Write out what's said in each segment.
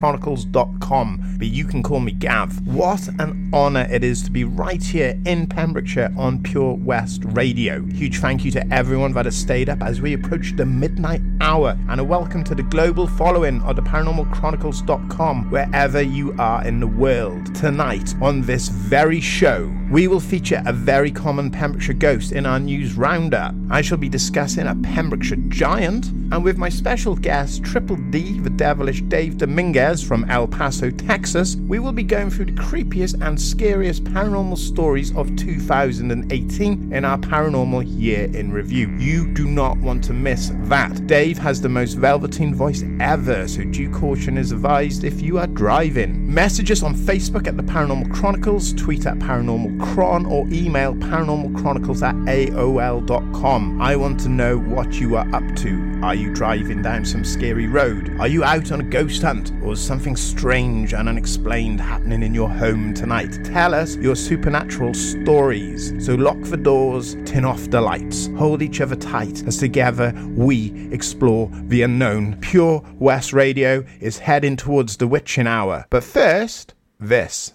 chronicles.com, but you can call me Gav. What an honour it is to be right here in Pembrokeshire on Pure West Radio. Huge thank you to everyone that has stayed up as we approach the midnight hour, and a welcome to the global following of the paranormalchronicles.com wherever you are in the world. Tonight, on this very show, we will feature a very common Pembrokeshire ghost in our news roundup. I shall be discussing a Pembrokeshire giant, and with my special guest, Triple D, the devilish Dave Dominguez from El Paso, Texas, we will be going through the creepiest and scariest paranormal stories of 2018 in our Paranormal Year in Review. You do not want to miss that. Dave has the most velveteen voice ever, so due caution is advised if you are driving. Message us on Facebook at The Paranormal Chronicles, tweet at Paranormal Chron, or email paranormalchronicles at AOL.com. I want to know what you are up to. Are you driving down some scary road? Are you out on a ghost hunt? Or something strange and unexplained happening in your home tonight? Tell us your supernatural stories. So lock the doors, tin off the lights, hold each other tight as together we explore the unknown. Pure West Radio is heading towards the witching hour. But first, this.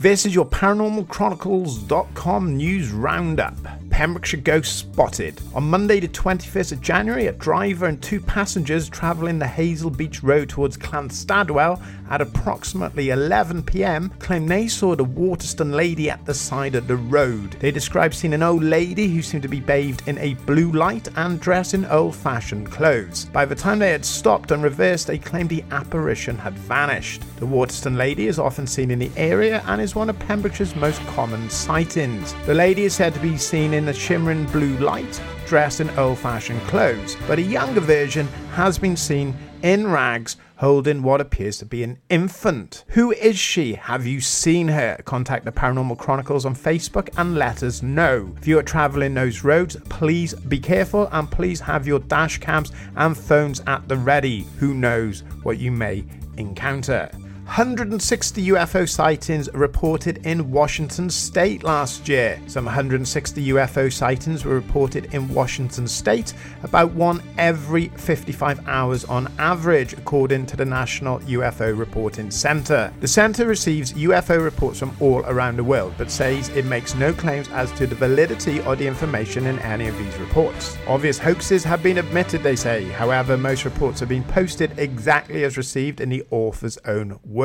This is your paranormalchronicles.com news roundup. Pembrokeshire ghost spotted. On Monday, the 25th of January, a driver and two passengers travelling the Hazel Beach Road towards Llanstadwell at approximately 11 pm claimed they saw the Waterston lady at the side of the road. They described seeing an old lady who seemed to be bathed in a blue light and dressed in old fashioned clothes. By the time they had stopped and reversed, they claimed the apparition had vanished. The Waterston lady is often seen in the area and is one of Pembrokeshire's most common sightings. The lady is said to be seen in a shimmering blue light, dressed in old fashioned clothes, but a younger version has been seen in rags holding what appears to be an infant. Who is she? Have you seen her? Contact the Paranormal Chronicles on Facebook and let us know. If you are traveling those roads, please be careful and please have your dash cams and phones at the ready. Who knows what you may encounter? 160 UFO sightings reported in Washington state last year. Some 160 UFO sightings were reported in Washington state, about one every 55 hours on average, according to the National UFO Reporting Center. The center receives UFO reports from all around the world, but says it makes no claims as to the validity or the information in any of these reports. Obvious hoaxes have been admitted, they say. However, most reports have been posted exactly as received in the author's own words.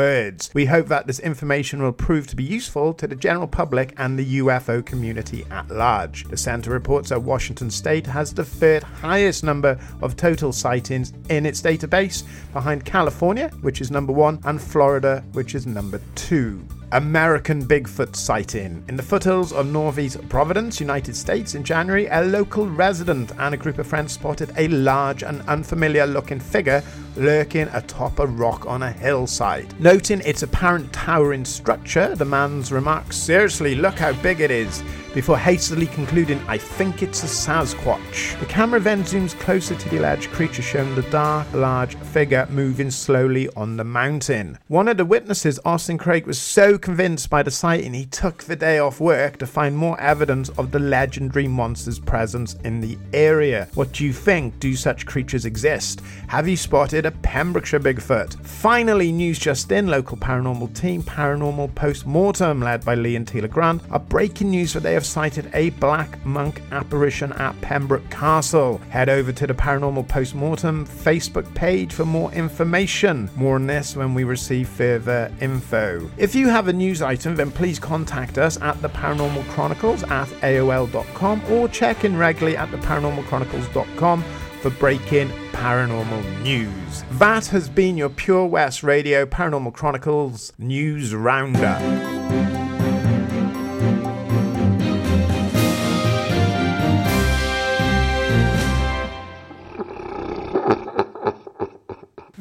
We hope that this information will prove to be useful to the general public and the UFO community at large. The center reports that Washington state has the third highest number of total sightings in its database, behind California, which is number one, and Florida, which is number two. American Bigfoot sighting. In the foothills of Northeast Providence, United States, in January, a local resident and a group of friends spotted a large and unfamiliar looking figure lurking atop a rock on a hillside. Noting its apparent towering structure, the man's remarks, Seriously, look how big it is, before hastily concluding, I think it's a Sasquatch. The camera then zooms closer to the alleged creature, showing the dark, large figure moving slowly on the mountain. One of the witnesses, Austin Craig, was so convinced by the sighting he took the day off work to find more evidence of the legendary monster's presence in the area. What do you think? Do such creatures exist? Have you spotted a Pembrokeshire Bigfoot? Finally, news just in local paranormal team, Paranormal Post Mortem, led by Lee and Tila Grant, are breaking news that they have sighted a black monk apparition at Pembroke Castle. Head over to the Paranormal Post Mortem Facebook page for more information. More on this when we receive further info. If you have a news item, then please contact us at the Paranormal Chronicles at AOL.com or check in regularly at the paranormalchronicles.com for breaking paranormal news. That has been your Pure West Radio Paranormal Chronicles News Roundup.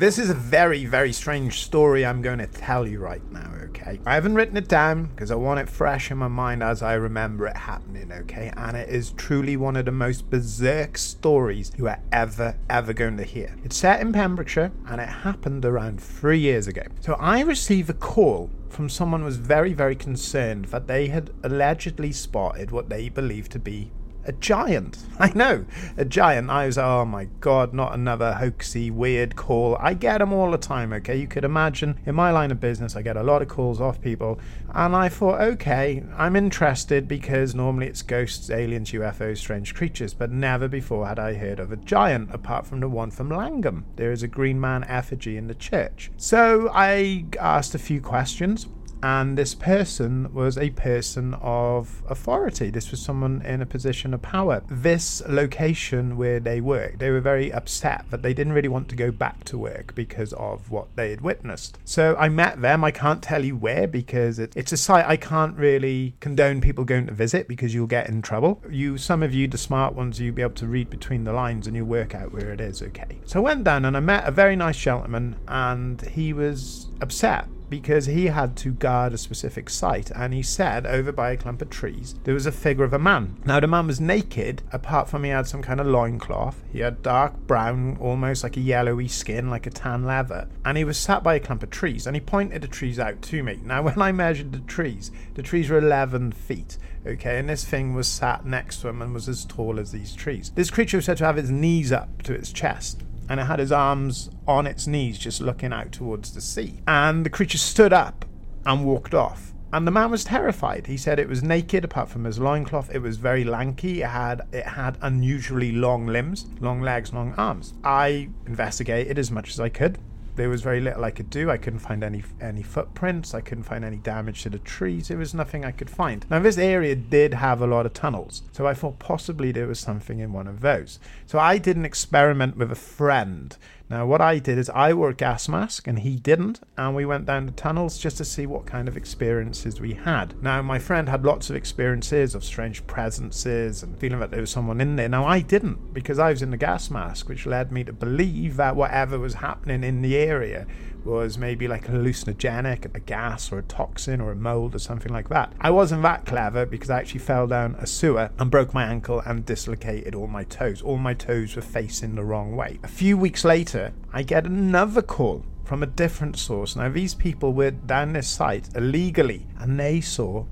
This is a very, very strange story I'm going to tell you right now, okay? I haven't written it down because I want it fresh in my mind as I remember it happening, okay? And it is truly one of the most berserk stories you are ever, ever going to hear. It's set in Pembrokeshire and it happened around three years ago. So I received a call from someone who was very, very concerned that they had allegedly spotted what they believed to be a giant. I know, a giant. I was, oh my god, not another hoaxy, weird call. I get them all the time, okay? You could imagine in my line of business, I get a lot of calls off people, and I thought, okay, I'm interested because normally it's ghosts, aliens, UFOs, strange creatures, but never before had I heard of a giant apart from the one from Langham. There is a green man effigy in the church. So I asked a few questions and this person was a person of authority. This was someone in a position of power. This location where they worked, they were very upset that they didn't really want to go back to work because of what they had witnessed. So I met them. I can't tell you where because it, it's a site I can't really condone people going to visit because you'll get in trouble. You, some of you, the smart ones, you'll be able to read between the lines and you'll work out where it is. Okay. So I went down and I met a very nice gentleman, and he was upset because he had to guard a specific site and he said over by a clump of trees there was a figure of a man. Now the man was naked apart from he had some kind of loincloth. He had dark brown, almost like a yellowy skin, like a tan leather. And he was sat by a clump of trees and he pointed the trees out to me. Now when I measured the trees, the trees were 11 feet. Okay, and this thing was sat next to him and was as tall as these trees. This creature was said to have its knees up to its chest and it had his arms on its knees, just looking out towards the sea. And the creature stood up and walked off. And the man was terrified. He said it was naked apart from his loincloth. It was very lanky. It had it had unusually long limbs, long legs, long arms. I investigated as much as I could there was very little I could do. I couldn't find any any footprints. I couldn't find any damage to the trees. There was nothing I could find. Now this area did have a lot of tunnels, so I thought possibly there was something in one of those. So I did an experiment with a friend. Now what I did is I wore a gas mask and he didn't, and we went down the tunnels just to see what kind of experiences we had. Now my friend had lots of experiences of strange presences and feeling that there was someone in there. Now I didn't because I was in the gas mask, which led me to believe that whatever was happening in the area was maybe like a hallucinogenic, a gas or a toxin or a mold or something like that. I wasn't that clever because I actually fell down a sewer and broke my ankle and dislocated all my toes. All my toes were facing the wrong way. A few weeks later, I get another call from a different source. Now, these people were down this site illegally and they saw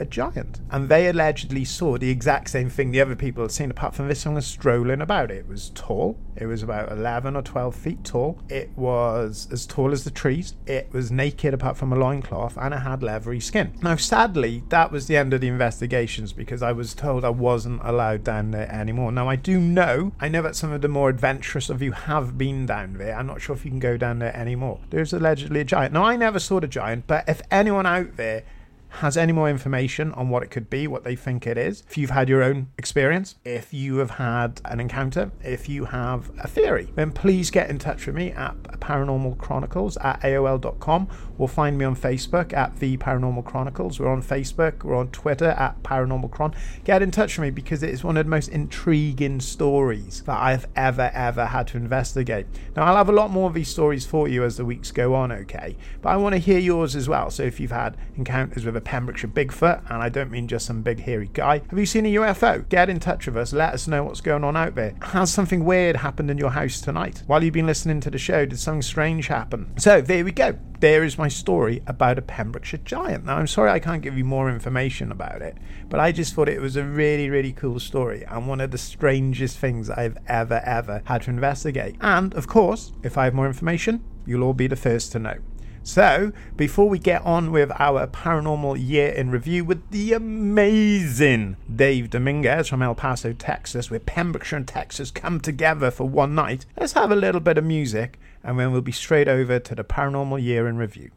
a giant. And they allegedly saw the exact same thing the other people had seen, apart from this one was strolling about. It was tall. It was about 11 or 12 feet tall. It was as tall as the trees. It was naked apart from a loincloth and it had leathery skin. Now, sadly, that was the end of the investigations because I was told I wasn't allowed down there anymore. Now, I do know, I know that some of the more adventurous of you have been down there. I'm not sure if you can go down there anymore. There's allegedly a giant. Now, I never saw the giant, but if anyone out there has any more information on what it could be, what they think it is, if you've had your own experience, if you have had an encounter, if you have a theory, then please get in touch with me at Paranormal Chronicles at AOL.com or find me on Facebook at The Paranormal Chronicles. We're on Facebook, we're on Twitter at Paranormal Chron. Get in touch with me because it is one of the most intriguing stories that I've ever, ever had to investigate. Now, I'll have a lot more of these stories for you as the weeks go on, okay? But I want to hear yours as well. So if you've had encounters with a Pembrokeshire Bigfoot, and I don't mean just some big hairy guy. Have you seen a UFO? Get in touch with us. Let us know what's going on out there. Has something weird happened in your house tonight? While you've been listening to the show, did something strange happen? So there we go. There is my story about a Pembrokeshire giant. Now, I'm sorry I can't give you more information about it, but I just thought it was a really, really cool story and one of the strangest things I've ever, ever had to investigate. And of course, if I have more information, you'll all be the first to know. So, before we get on with our paranormal year in review with the amazing Dave Dominguez from El Paso, Texas, where Pembrokeshire and Texas come together for one night, let's have a little bit of music and then we'll be straight over to the paranormal year in review.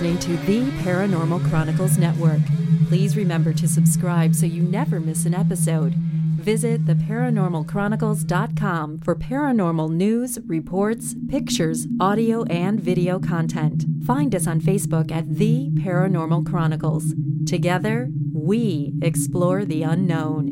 Listening to the Paranormal Chronicles Network. Please remember to subscribe so you never miss an episode. Visit theparanormalchronicles.com for paranormal news, reports, pictures, audio, and video content. Find us on Facebook at The Paranormal Chronicles. Together, we explore the unknown.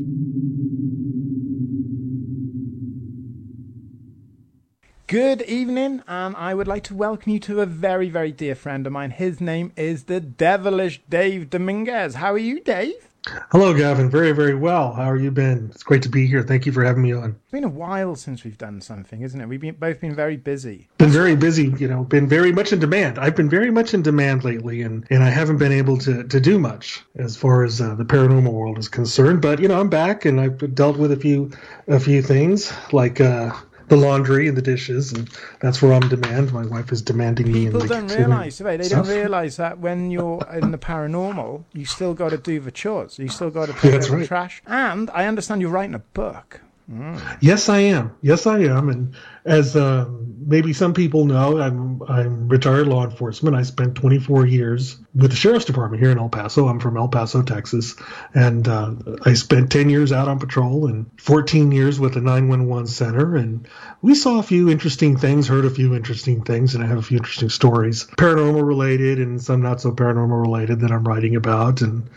Good evening, and I would like to welcome you to a very, very dear friend of mine. His name is the devilish Dave Dominguez. How are you, Dave? Hello, Gavin. Very, very well. How are you been? It's great to be here. Thank you for having me on. It's been a while since we've done something, isn't it? We've been, both been very busy. Been very busy, you know, been very much in demand. I've been very much in demand lately, and, and I haven't been able to, to do much as far as uh, the paranormal world is concerned. But, you know, I'm back and I've dealt with a few a few things like uh, the laundry and the dishes, and that's where I'm demand. My wife is demanding me. People in don't realise, right? They don't realise that when you're in the paranormal, you still got to do the chores. You still got to pick up the right. trash. And I understand you're writing a book. Yes, I am. Yes, I am. And as um, maybe some people know, I'm I'm retired law enforcement. I spent 24 years with the sheriff's department here in El Paso. I'm from El Paso, Texas, and uh, I spent 10 years out on patrol and 14 years with the 911 center. And we saw a few interesting things, heard a few interesting things, and I have a few interesting stories, paranormal related and some not so paranormal related that I'm writing about, and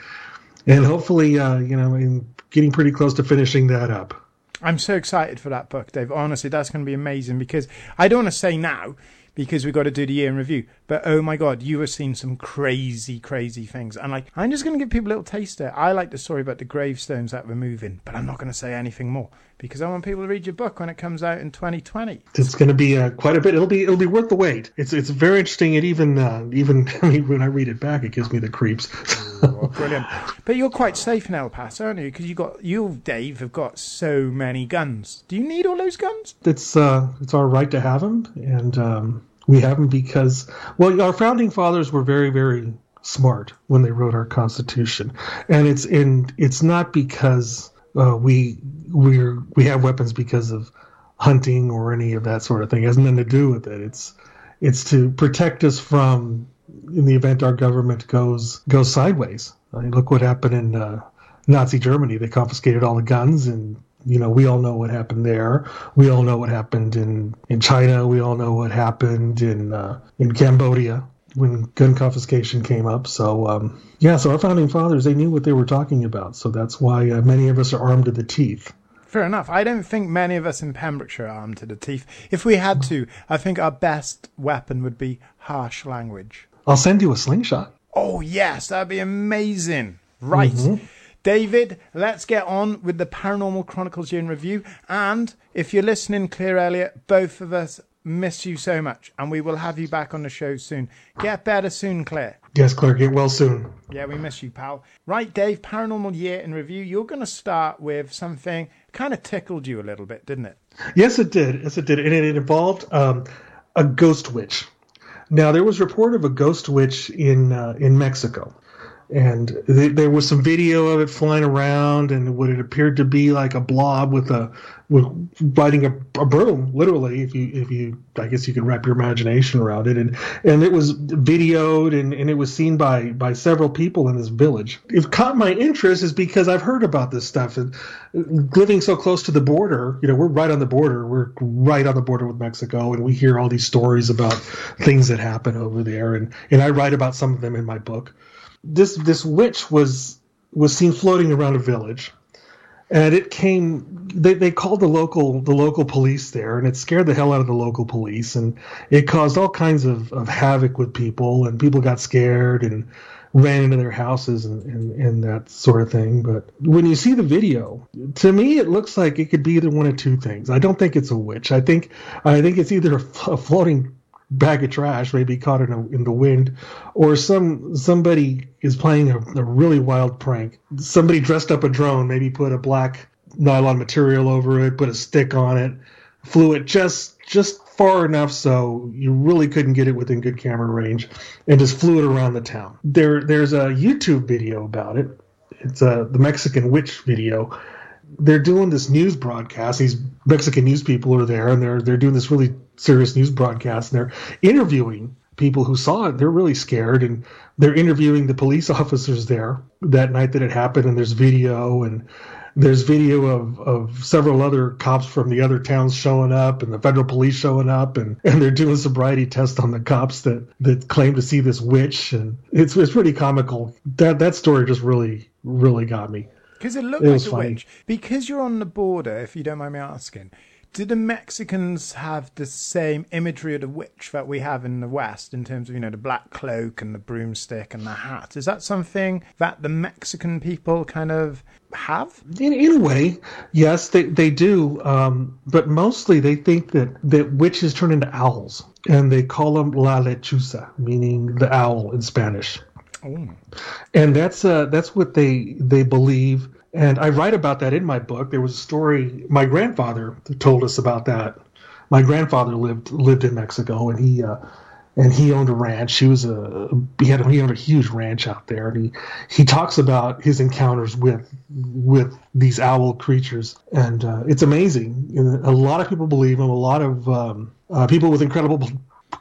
and hopefully, uh, you know, I'm getting pretty close to finishing that up. I'm so excited for that book, Dave. Honestly, that's going to be amazing because I don't want to say now because we've got to do the year in review. But oh my God, you have seen some crazy, crazy things. And like, I'm just going to give people a little taster. I like the story about the gravestones that were moving, but I'm not going to say anything more because I want people to read your book when it comes out in 2020. It's going to be uh, quite a bit. It'll be it'll be worth the wait. It's it's very interesting. It even uh, even I mean, when I read it back, it gives me the creeps. Oh, brilliant. But you're quite safe in El Paso, aren't you? Because you got you, Dave, have got so many guns. Do you need all those guns? it's uh it's our right to have them, and um, we have them because well, our founding fathers were very very smart when they wrote our Constitution, and it's in it's not because uh, we we're we have weapons because of hunting or any of that sort of thing. It has nothing to do with it. It's it's to protect us from in the event our government goes goes sideways. I mean, look what happened in uh, Nazi Germany. They confiscated all the guns, and you know we all know what happened there. We all know what happened in in China. We all know what happened in uh, in Cambodia when gun confiscation came up. So um, yeah, so our founding fathers they knew what they were talking about. So that's why uh, many of us are armed to the teeth. Fair enough. I don't think many of us in Pembrokeshire are armed to the teeth. If we had to, I think our best weapon would be harsh language. I'll send you a slingshot. Oh, yes, that'd be amazing. Right. David, let's get on with the Paranormal Chronicles year in review. And if you're listening, Claire Elliott, both of us miss you so much, and we will have you back on the show soon. Get better soon, Claire. Yes, Claire, get well soon. Yeah, we miss you, pal. Right, Dave, Paranormal Year in Review. You're going to start with something kind of tickled you a little bit, didn't it? Yes, it did. Yes, it did, and it involved um, a ghost witch. Now, there was report of a ghost witch in uh, in Mexico, and th- there was some video of it flying around, and what it appeared to be like a blob with a with riding a, a broom, literally. If you if you, I guess you could wrap your imagination around it, and and it was videoed, and, and it was seen by by several people in this village. It caught my interest is because I've heard about this stuff, and uh, living so close to the border, you know, we're right on the border. We're right on the border with Mexico, and we hear all these stories about things that happen over there, and and I write about some of them in my book. This this witch was was seen floating around a village, and it came. They, they called the local the local police there, and it scared the hell out of the local police, and it caused all kinds of, of havoc with people, and people got scared and ran into their houses and, and, and that sort of thing. But when you see the video, to me, it looks like it could be either one of two things. I don't think it's a witch. I think I think it's either a floating bag of trash, maybe caught in, a, in the wind, or some somebody is playing a, a really wild prank. Somebody dressed up a drone, maybe put a black nylon material over it, put a stick on it, flew it just just far enough so you really couldn't get it within good camera range, and just flew it around the town. There there's a YouTube video about it. It's a the Mexican witch video. They're doing this news broadcast. These Mexican news people are there, and they're they're doing this really serious news broadcast, and they're interviewing people who saw it, they're really scared and they're interviewing the police officers there that night that it happened. And there's video and there's video of, of several other cops from the other towns showing up and the federal police showing up and, and they're doing sobriety tests on the cops that, that claim to see this witch. And it's, it's pretty comical. That, that story just really, really got me. Because it looked It like a funny. witch. Because you're on the border, if you don't mind me asking, do the Mexicans have the same imagery of the witch that we have in the West in terms of, you know, the black cloak and the broomstick and the hat? Is that something that the Mexican people kind of have? In, in a way, yes, they, they do. Um, but mostly they think that, that witches turn into owls. And they call them la lechuza, meaning the owl in Spanish. And that's uh, that's what they they believe. And I write about that in my book. There was a story my grandfather told us about that. My grandfather lived lived in Mexico, and he uh, and he owned a ranch. He was a he had he owned a huge ranch out there, and he he talks about his encounters with with these owl creatures, and uh, it's amazing. A lot of people believe him. A lot of um, uh, people with incredible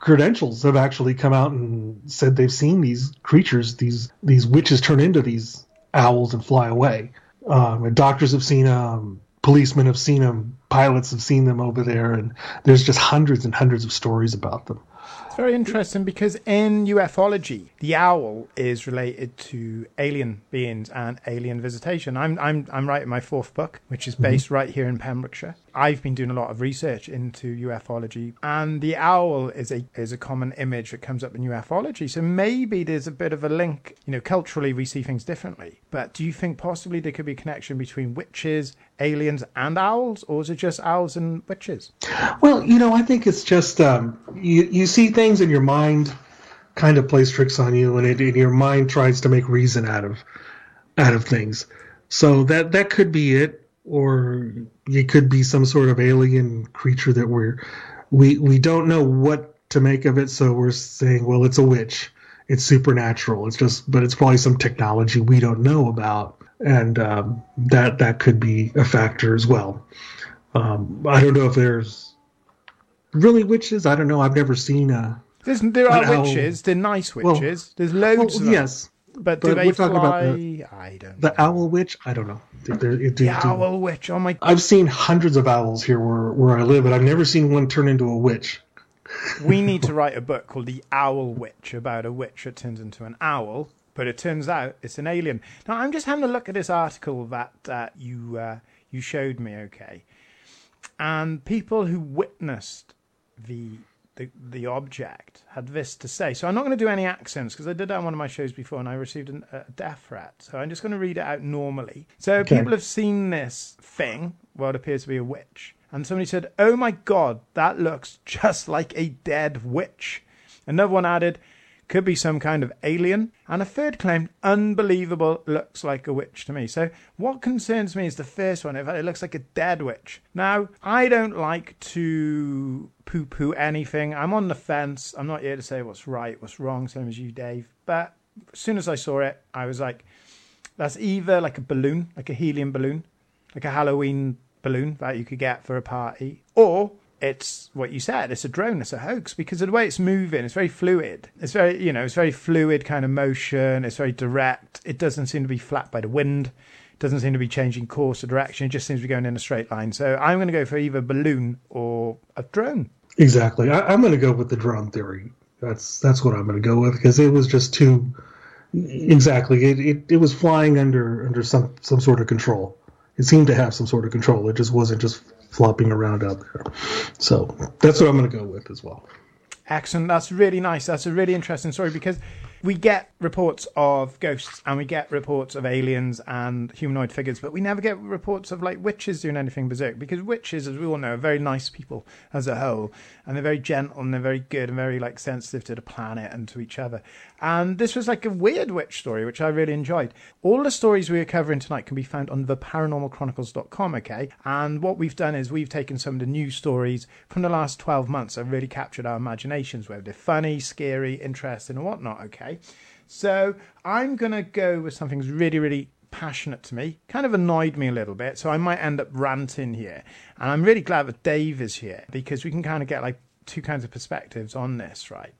credentials have actually come out and said they've seen these creatures, these these witches turn into these owls and fly away. Um, doctors have seen them, policemen have seen them, pilots have seen them over there, and there's just hundreds and hundreds of stories about them. Very interesting because in ufology, the owl is related to alien beings and alien visitation. I'm I'm I'm writing my fourth book, which is mm-hmm. based right here in Pembrokeshire. I've been doing a lot of research into ufology, and the owl is a is a common image that comes up in ufology. So maybe there's a bit of a link. You know, culturally we see things differently. But do you think possibly there could be a connection between witches, aliens, and owls, or is it just owls and witches? Well, you know, I think it's just um, you you see things in your mind kind of plays tricks on you, and, it, and your mind tries to make reason out of out of things. So that that could be it, or it could be some sort of alien creature that we're we we don't know what to make of it. So we're saying, well, it's a witch. It's supernatural. It's just, but it's probably some technology we don't know about, and um, that that could be a factor as well. Um, I don't know if there's really witches. I don't know. I've never seen a. There's, there are owl. witches. They're nice Well- witches. There's loads Well, of them. yes, But, do but they we're talking fly? about the- I don't. the owl witch. I don't know. Do- do- do- the owl witch. Oh my! I've seen hundreds of owls here where where I live, but I've never seen one turn into a witch. we need to write a book called The Owl Witch about a witch that turns into an owl, but it turns out it's an alien. Now I'm just having a look at this article that uh, you uh, you showed me. Okay, and people who witnessed the the, the object had this to say. So I'm not going to do any accents because I did that on one of my shows before and I received an, a death threat. So I'm just going to read it out normally. So Okay. people have seen this thing, what appears to be a witch, and somebody said, "Oh my god, that looks just like a dead witch." Another one added, "Could be some kind of alien," and a third claimed, "Unbelievable, looks like a witch to me." So what concerns me is the first one. It looks like a dead witch. Now I don't like to poo-poo anything. I'm on the fence. I'm not here to say what's right, what's wrong, same as you, Dave. But as soon as I saw it, I was like, that's either like a balloon, like a helium balloon, like a Halloween balloon that you could get for a party, or it's what you said, it's a drone, it's a hoax because of the way it's moving, it's very fluid. It's very, you know, it's very fluid kind of motion, it's very direct. It doesn't seem to be flat by the wind. It doesn't seem to be changing course or direction. It just seems to be going in a straight line. So I'm going to go for either a balloon or a drone. Exactly. I, I'm going to go with the drone theory. That's that's what I'm going to go with because it was just too. Exactly. It, it it was flying under under some some sort of control. It seemed to have some sort of control. It just wasn't just flopping around out there. So that's what I'm going to go with as well. Excellent. That's really nice. That's a really interesting story because we get reports of ghosts and we get reports of aliens and humanoid figures, but we never get reports of like witches doing anything berserk because witches, as we all know, are very nice people as a whole and they're very gentle and they're very good and very like sensitive to the planet and to each other. And this was like a weird witch story, which I really enjoyed. All the stories we are covering tonight can be found on theparanormalchronicles.com, okay? And what we've done is we've taken some of the new stories from the last 12 months that really captured our imaginations, whether they're funny, scary, interesting, and whatnot, okay? So I'm going to go with something that's really, really passionate to me, kind of annoyed me a little bit, so I might end up ranting here. And I'm really glad that Dave is here because we can kind of get like two kinds of perspectives on this, right?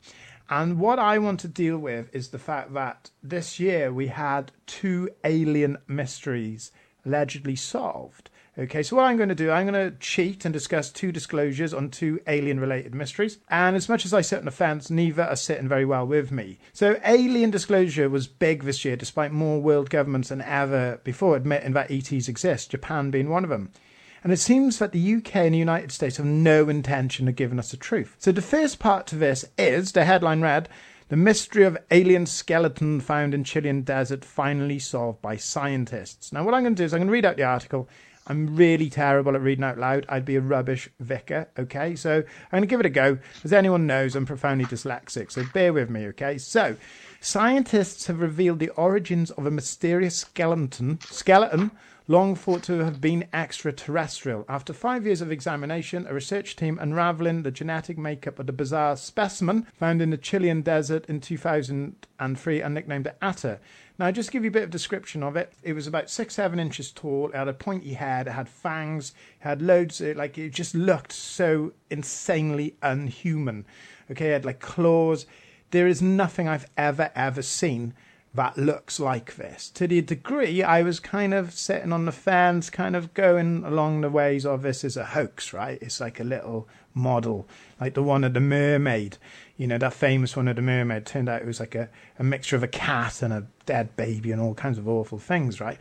And what I want to deal with is the fact that this year we had two alien mysteries allegedly solved. Okay, so what I'm going to do, I'm going to cheat and discuss two disclosures on two alien related mysteries. And as much as I sit on the fence, neither are sitting very well with me. So, alien disclosure was big this year, despite more world governments than ever before admitting that ETs exist, Japan being one of them. And it seems that the UK and the United States have no intention of giving us the truth. So, the first part to this is the headline read The mystery of alien skeleton found in Chilean desert finally solved by scientists. Now, what I'm going to do is I'm going to read out the article. I'm really terrible at reading out loud. I'd be a rubbish vicar, okay? So I'm going to give it a go. As anyone knows, I'm profoundly dyslexic, so bear with me, okay? So, scientists have revealed the origins of a mysterious skeleton, skeleton long thought to have been extraterrestrial. After five years of examination, a research team unraveling the genetic makeup of the bizarre specimen found in the Chilean desert in 2003 and nicknamed it Ata. Now, just to give you a bit of description of it, it was about six, seven inches tall. It had a pointy head. It had fangs. It had loads. Of, like it just looked so insanely unhuman. Okay, it had like claws. There is nothing I've ever ever seen that looks like this. To the degree I was kind of sitting on the fence, kind of going along the ways of this is a hoax, right? It's like a little model, like the one of the mermaid. You know, that famous one of the mermaid turned out it was like a, a mixture of a cat and a dead baby and all kinds of awful things, right?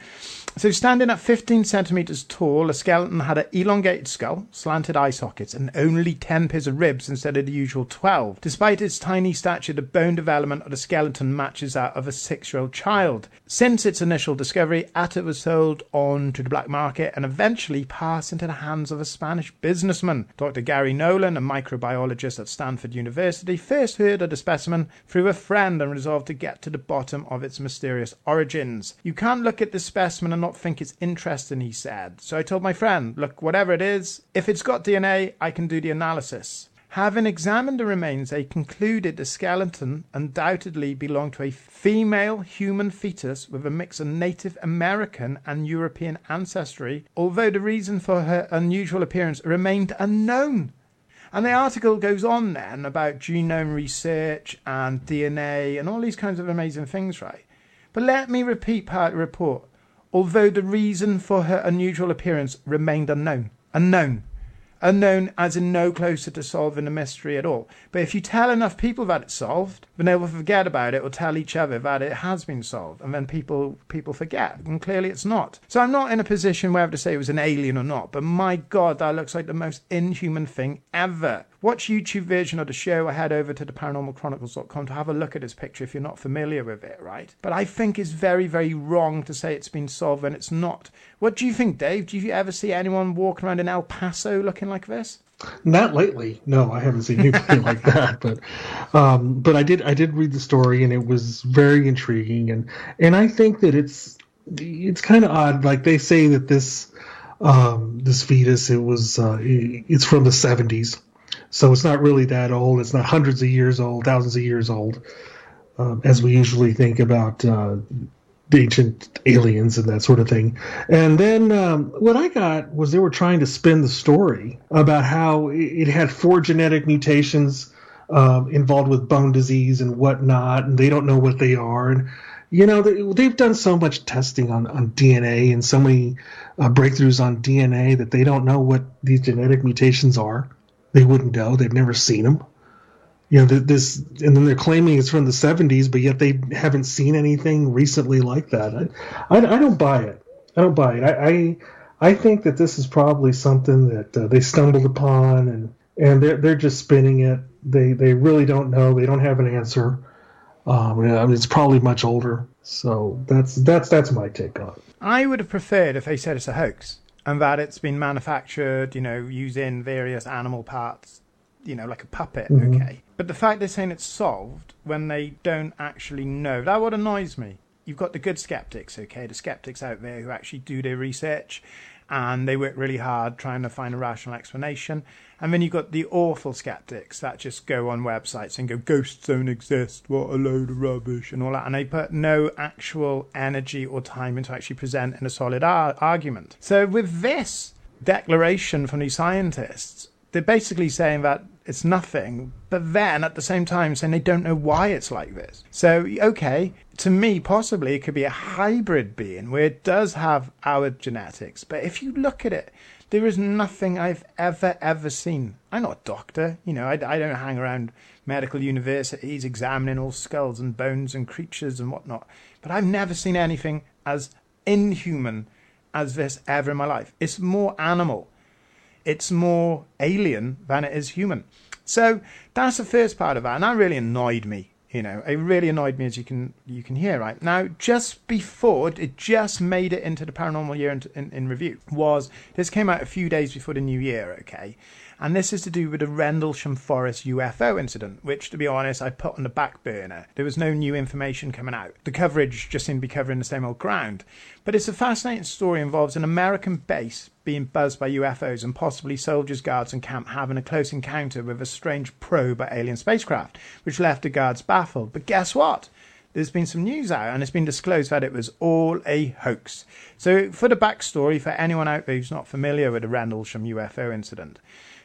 So, standing at 15 centimeters tall, the skeleton had an elongated skull, slanted eye sockets, and only 10 pairs of ribs instead of the usual 12. Despite its tiny stature, the bone development of the skeleton matches that of a six year old child. Since its initial discovery, Ata was sold on to the black market and eventually passed into the hands of a Spanish businessman. Dr. Gary Nolan, a microbiologist at Stanford University, first heard of the specimen through a friend and resolved to get to the bottom of its mysterious origins. You can't look at this specimen and not think it's interesting, he said. So I told my friend, look, whatever it is, if it's got DNA, I can do the analysis. Having examined the remains, they concluded the skeleton undoubtedly belonged to a female human fetus with a mix of Native American and European ancestry, although the reason for her unusual appearance remained unknown. And the article goes on then about genome research and DNA and all these kinds of amazing things, right? But let me repeat the report. Although the reason for her unusual appearance remained unknown. Unknown. Unknown as in no closer to solving the mystery at all. But if you tell enough people that it's solved, then they will forget about it or tell each other that it has been solved. And then people people forget. And clearly it's not. So I'm not in a position whether to say it was an alien or not. But my God, that looks like the most inhuman thing ever. Watch YouTube version of the show or head over to the paranormalchronicles.com to have a look at this picture if you're not familiar with it, right? But I think it's very, very wrong to say it's been solved when it's not. What do you think, Dave? Do you ever see anyone walking around in El Paso looking like this? Not lately. No, I haven't seen anybody like that. But, um, but I did. I did read the story, and it was very intriguing. And and I think that it's it's kind of odd. Like they say that this um, this fetus, it was uh, it's from the seventies, so it's not really that old. It's not hundreds of years old, thousands of years old, um, as we usually think about uh, ancient aliens and that sort of thing. And then um, what I got was they were trying to spin the story about how it had four genetic mutations um, involved with bone disease and whatnot, and they don't know what they are. And you know they, have done so much testing on, on DNA and so many uh, breakthroughs on DNA that they don't know what these genetic mutations are. They wouldn't know. They've never seen them you know this and then they're claiming it's from the 70s but yet they haven't seen anything recently like that. I, I, I don't buy it. I don't buy it. I, I, I think that this is probably something that uh, they stumbled upon and and they're, they're just spinning it. They they really don't know. They don't have an answer. Um, I mean, it's probably much older. So that's that's that's my take on it. I would have preferred if they said it's a hoax and that it's been manufactured, you know, using various animal parts, you know, like a puppet, Mhm. okay. But the fact they're saying it's solved when they don't actually know, that what annoys me. You've got the good skeptics, okay, the skeptics out there who actually do their research and they work really hard trying to find a rational explanation. And then you've got the awful skeptics that just go on websites and go, ghosts don't exist, what a load of rubbish, and all that. And they put no actual energy or time into actually presenting a solid ar- argument. So with this declaration from these scientists, they're basically saying that it's nothing, but then at the same time saying they don't know why it's like this. So, okay, to me, possibly it could be a hybrid being where it does have our genetics, but if you look at it, there is nothing I've ever, ever seen. I'm not a doctor, you know, I, I don't hang around medical universities examining all skulls and bones and creatures and whatnot, but I've never seen anything as inhuman as this ever in my life. It's more animal it's more alien than it is human. So that's the first part of that, and that really annoyed me. You know, it really annoyed me, as you can you can hear right now. Just before it just made it into the paranormal year in, in, in review was this came out a few days before the new year. Okay, and this is to do with the Rendlesham Forest UFO incident, which, to be honest, I put on the back burner. There was no new information coming out. The coverage just seemed to be covering the same old ground. But it's a fascinating story. involves an American base being buzzed by UFOs and possibly soldiers, guards, and camp having a close encounter with a strange probe or alien spacecraft, which left the guards baffled. But guess what? there's been some news out and it's been disclosed that it was all a hoax. So, for the backstory, for anyone out there who's not familiar with the Rendlesham UFO incident,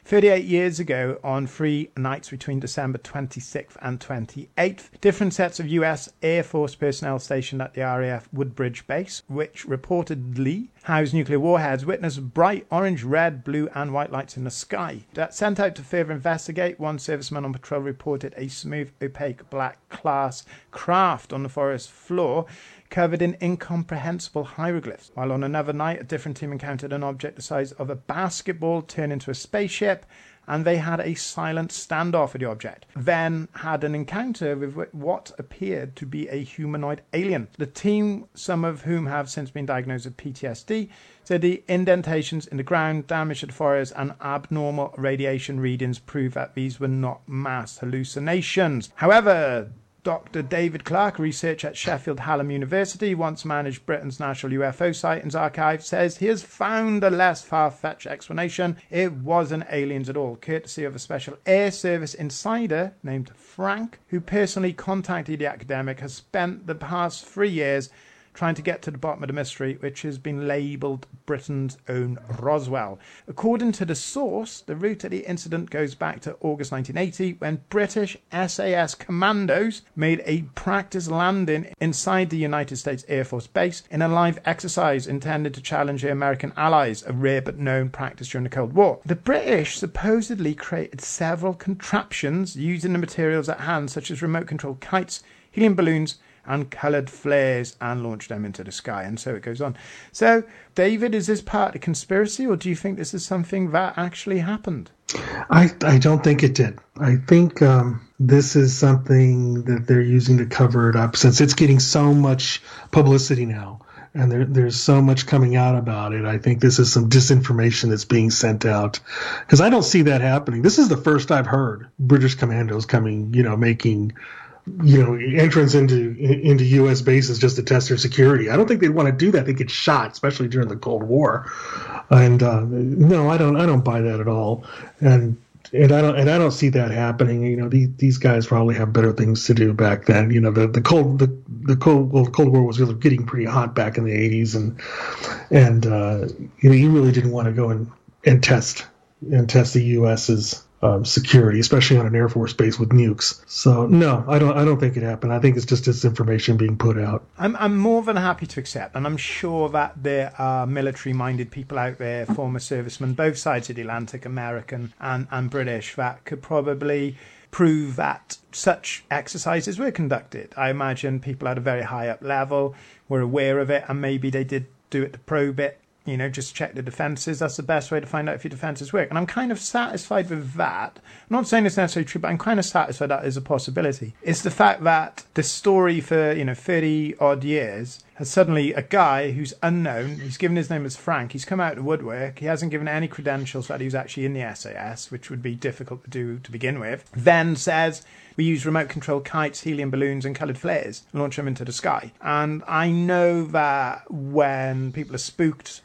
38 years ago, on three nights between December 26th and 28th, different sets of US Air Force personnel stationed at the RAF Woodbridge base, which reportedly housed nuclear warheads, witnessed bright orange, red, blue, and white lights in the sky. That sent out to further investigate, one serviceman on patrol reported a smooth, opaque black class craft on the forest floor covered in incomprehensible hieroglyphs, while on another night a different team encountered an object the size of a basketball turn into a spaceship and they had a silent standoff with the object. Then had an encounter with what appeared to be a humanoid alien. The team, some of whom have since been diagnosed with PTSD, said the indentations in the ground, damage to the forest, and abnormal radiation readings prove that these were not mass hallucinations. However, Dr. David Clarke, researcher at Sheffield Hallam University, once managed Britain's National UFO Sightings Archive, says he has found a less far fetched explanation. It wasn't aliens at all, courtesy of a special Air Service insider named Frank, who personally contacted the academic, has spent the past three years trying to get to the bottom of the mystery, which has been labelled Britain's own Roswell. According to the source, the route of the incident goes back to August 1980 when British SAS commandos made a practice landing inside the United States Air Force Base in a live exercise intended to challenge their American allies, a rare but known practice during the Cold War. The British supposedly created several contraptions using the materials at hand, such as remote controlled kites, helium balloons, and coloured flares and launch them into the sky. And so it goes on. So, David, is this part of the conspiracy, or do you think this is something that actually happened? I, I don't think it did. I think um, this is something that they're using to cover it up since it's getting so much publicity now. And there, there's so much coming out about it. I think this is some disinformation that's being sent out because I don't see that happening. This is the first I've heard British commandos coming, you know, making you know, entrance into into U.S. bases just to test their security. I don't think they'd want to do that. They get shot, especially during the Cold War. And uh, no, I don't. I don't buy that at all. And and I don't and I don't see that happening. You know, these these guys probably have better things to do back then. You know, the the cold the the cold well, the Cold War was really getting pretty hot back in the '80s, and and uh, you know, you really didn't want to go and and test and test the U.S.'s um, security, especially on an Air Force base with nukes. So no, I don't. I don't think it happened. I think it's just disinformation being put out. I'm, I'm more than happy to accept, and I'm sure that there are military-minded people out there, former servicemen, both sides of the Atlantic, American and, and British, that could probably prove that such exercises were conducted. I imagine people at a very high up level were aware of it, and maybe they did do it to probe it you know, just check the defenses. That's the best way to find out if your defenses work. And I'm kind of satisfied with that. I'm not saying it's necessarily true, but I'm kind of satisfied that is a possibility. It's the fact that the story for, you know, 30 odd years has suddenly a guy who's unknown, he's given his name as Frank, he's come out of woodwork, he hasn't given any credentials that he was actually in the SAS, which would be difficult to do to begin with, then says, we use remote control kites, helium balloons, and coloured flares, launch them into the sky. And I know that when people are spooked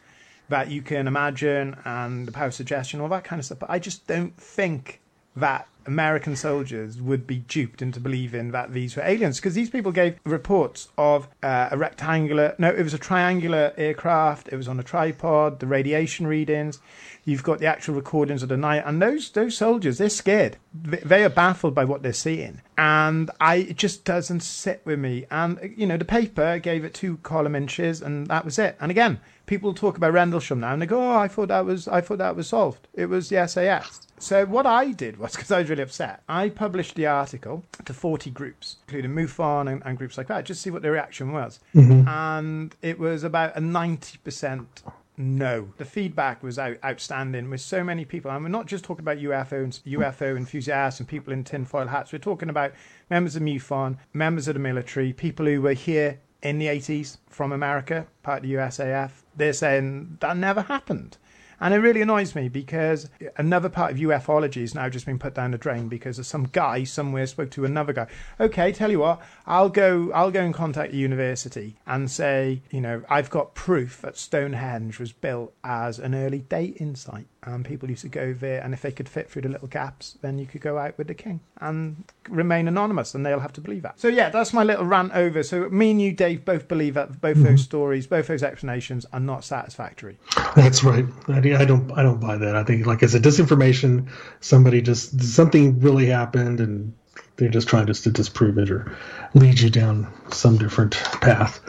that you can imagine and the power of suggestion, all that kind of stuff. But I just don't think that American soldiers would be duped into believing that these were aliens because these people gave reports of uh, a rectangular, no, it was a triangular aircraft. It was on a tripod. The radiation readings. You've got the actual recordings of the night, and those those soldiers, they're scared. They are baffled by what they're seeing, and I it just doesn't sit with me. And you know, the paper gave it two column inches, and that was it. And again, people talk about Rendlesham now, and they go, "Oh, I thought that was I thought that was solved. It was the SAS." So what I did was because I was really upset. I published the article to 40 groups, including MUFON and, and groups like that, just to see what the reaction was, mm-hmm. and it was about a 90 percent no, the feedback was out, outstanding with so many people. And we're not just talking about UFO, UFO enthusiasts and people in tinfoil hats. We're talking about members of MUFON, members of the military, people who were here in the 80s from America, part of the USAF. They're saying that never happened. And it really annoys me because another part of ufology has now just been put down the drain because some guy somewhere spoke to another guy. Okay, tell you what, I'll go I'll go and contact the university and say, you know, I've got proof that Stonehenge was built as an early dating site. And people used to go there and if they could fit through the little gaps, then you could go out with the king and remain anonymous and they'll have to believe that. So yeah, that's my little rant over. So me and you, Dave, both believe that both mm-hmm. those stories, both those explanations are not satisfactory. That's right. I, I don't. I don't buy that. I think, like I said, disinformation. Somebody just something really happened, and they're just trying just to disprove it or lead you down some different path.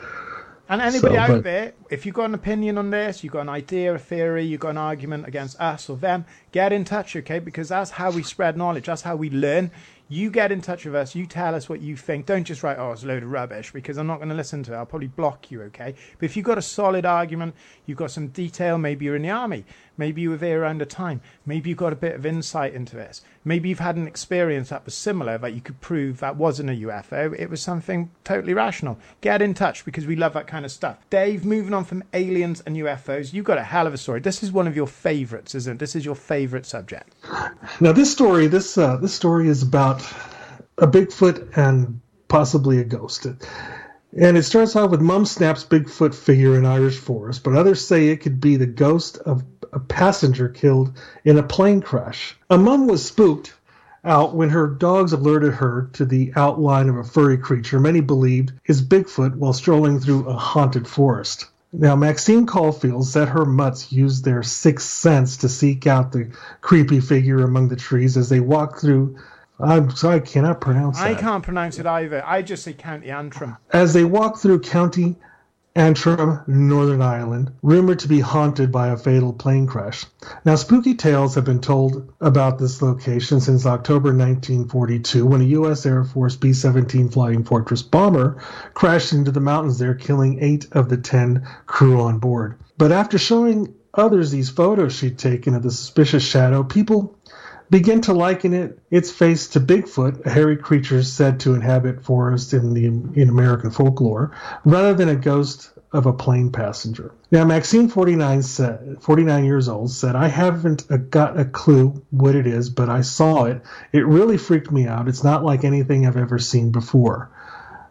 And anybody So, out but- there, if you've got an opinion on this, you've got an idea, a theory, you've got an argument against us or them, get in touch, okay? Because that's how we spread knowledge. That's how we learn. You get in touch with us. You tell us what you think. Don't just write, oh, it's a load of rubbish, because I'm not going to listen to it. I'll probably block you, okay? But if you've got a solid argument, you've got some detail, maybe you're in the army, maybe you were there around the time, maybe you've got a bit of insight into this, maybe you've had an experience that was similar that you could prove that wasn't a UFO, it was something totally rational. Get in touch because we love that kind of stuff. Dave, moving on from aliens and UFOs, you've got a hell of a story. This is one of your favorites, isn't it? This is your favorite subject. Now, this story, this uh, this story is about a Bigfoot and possibly a ghost. And it starts off with Mum Snap's Bigfoot figure in Irish forest, but others say it could be the ghost of a passenger killed in a plane crash. A mum was spooked out when her dogs alerted her to the outline of a furry creature many believed is Bigfoot while strolling through a haunted forest. Now, Maxine Caulfield said her mutts used their sixth sense to seek out the creepy figure among the trees as they walked through. I'm sorry, I cannot pronounce that. I can't pronounce it either. I just say County Antrim. As they walked through County Antrim, Northern Ireland, rumored to be haunted by a fatal plane crash. Now, spooky tales have been told about this location since October 1942 when a U.S. Air Force B 17 Flying Fortress bomber crashed into the mountains there, killing eight of the ten crew on board. But after showing others these photos she'd taken of the suspicious shadow, people begin to liken it its face to Bigfoot, a hairy creature said to inhabit forests in the in American folklore, rather than a ghost of a plane passenger. Now, Maxine, 49, said, 49 years old, said, I haven't got a clue what it is, but I saw it. It really freaked me out. It's not like anything I've ever seen before.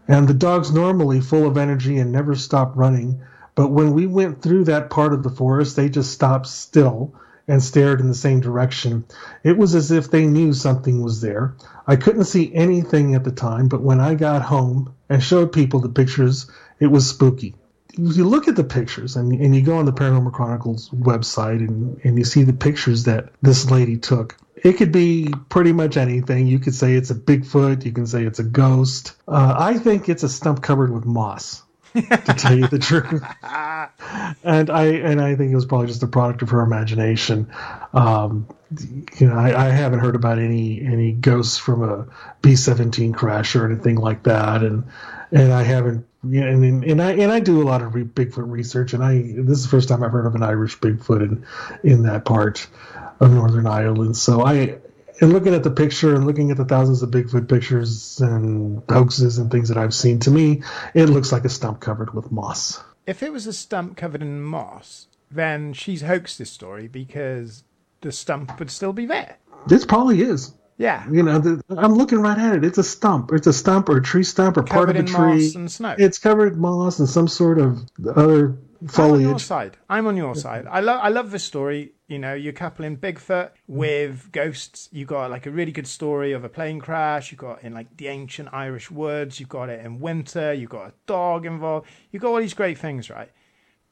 And the dog's normally full of energy and never stop running. But when we went through that part of the forest, they just stopped still and stared in the same direction. It was as if they knew something was there. I couldn't see anything at the time, but when I got home and showed people the pictures, it was spooky. If you look at the pictures and, and you go on the Paranormal Chronicles website and, and you see the pictures that this lady took, it could be pretty much anything. You could say it's a Bigfoot, you can say it's a ghost. Uh, I think it's a stump covered with moss to tell you the truth. and I and I think it was probably just a product of her imagination. Um, you know, I, I haven't heard about any any ghosts from a B seventeen crash or anything like that, and and I haven't. Yeah, and and I and I do a lot of re- Bigfoot research, and I this is the first time I've heard of an Irish Bigfoot in in that part of Northern Ireland. So I and looking at the picture and looking at the thousands of Bigfoot pictures and hoaxes and things that I've seen, to me, it looks like a stump covered with moss. If it was a stump covered in moss, then she's hoaxed this story because the stump would still be there. This probably is. Yeah. You know, the, I'm looking right at it. It's a stump. It's a stump or a tree stump or part of a tree. moss and snow. It's covered in moss and some sort of other foliage. I'm on your side. I'm on your side. I love I love this story. You know, you're coupling Bigfoot mm. with ghosts. You got like a really good story of a plane crash. You got in like the ancient Irish woods. You got it in winter. You got a dog involved. You got all these great things, right?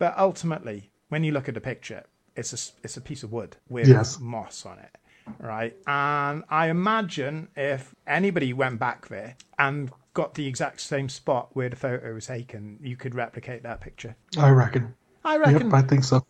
But ultimately, when you look at the picture, it's a it's a piece of wood with Yes. moss on it, right? And I imagine if anybody went back there and got the exact same spot where the photo was taken, you could replicate that picture. I reckon. I reckon Yep, I think so.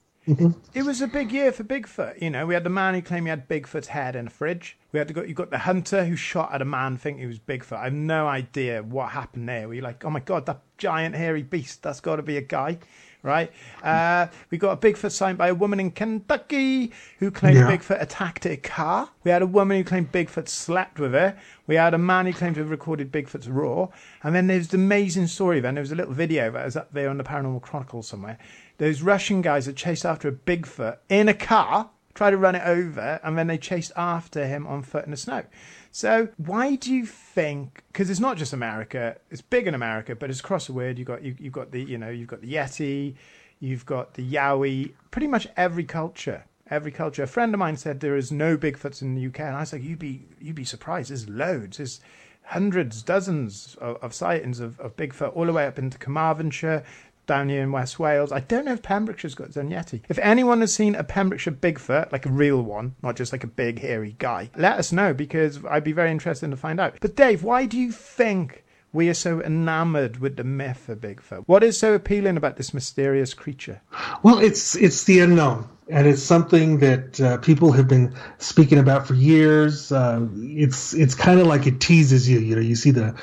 It was a big year for Bigfoot. You know, we had the man who claimed he had Bigfoot's head in a fridge. We had to go, you got the hunter who shot at a man thinking he was Bigfoot. I have no idea what happened there. We like, oh my god, that giant hairy beast. That's got to be a guy, right? Uh, we got a Bigfoot signed by a woman in Kentucky who claimed Yeah. Bigfoot attacked a car. We had a woman who claimed Bigfoot slept with her. We had a man who claimed to have recorded Bigfoot's roar. And then there's the amazing story. Then there was a little video that was up there on the Paranormal Chronicles somewhere. Those Russian guys that chased after a Bigfoot in a car, tried to run it over, and then they chased after him on foot in the snow. So why do you think? Because it's not just America; it's big in America, but it's across the world. You got you, you've got the you know you've got the Yeti, you've got the Yowie. Pretty much every culture, every culture. A friend of mine said there is no Bigfoots in the UK, and I was like, you'd be you'd be surprised. There's loads. There's hundreds, dozens of, of sightings of, of Bigfoot all the way up into Carmarthenshire, down here in West Wales. I don't know if Pembrokeshire's got its own Yeti. If anyone has seen a Pembrokeshire Bigfoot, like a real one, not just like a big hairy guy, let us know because I'd be very interested to find out. But Dave, why do you think we are so enamored with the myth of Bigfoot? What is so appealing about this mysterious creature? Well, it's it's the unknown, and it's something that uh, people have been speaking about for years. Uh, it's it's kind of like it teases you. You know, you see the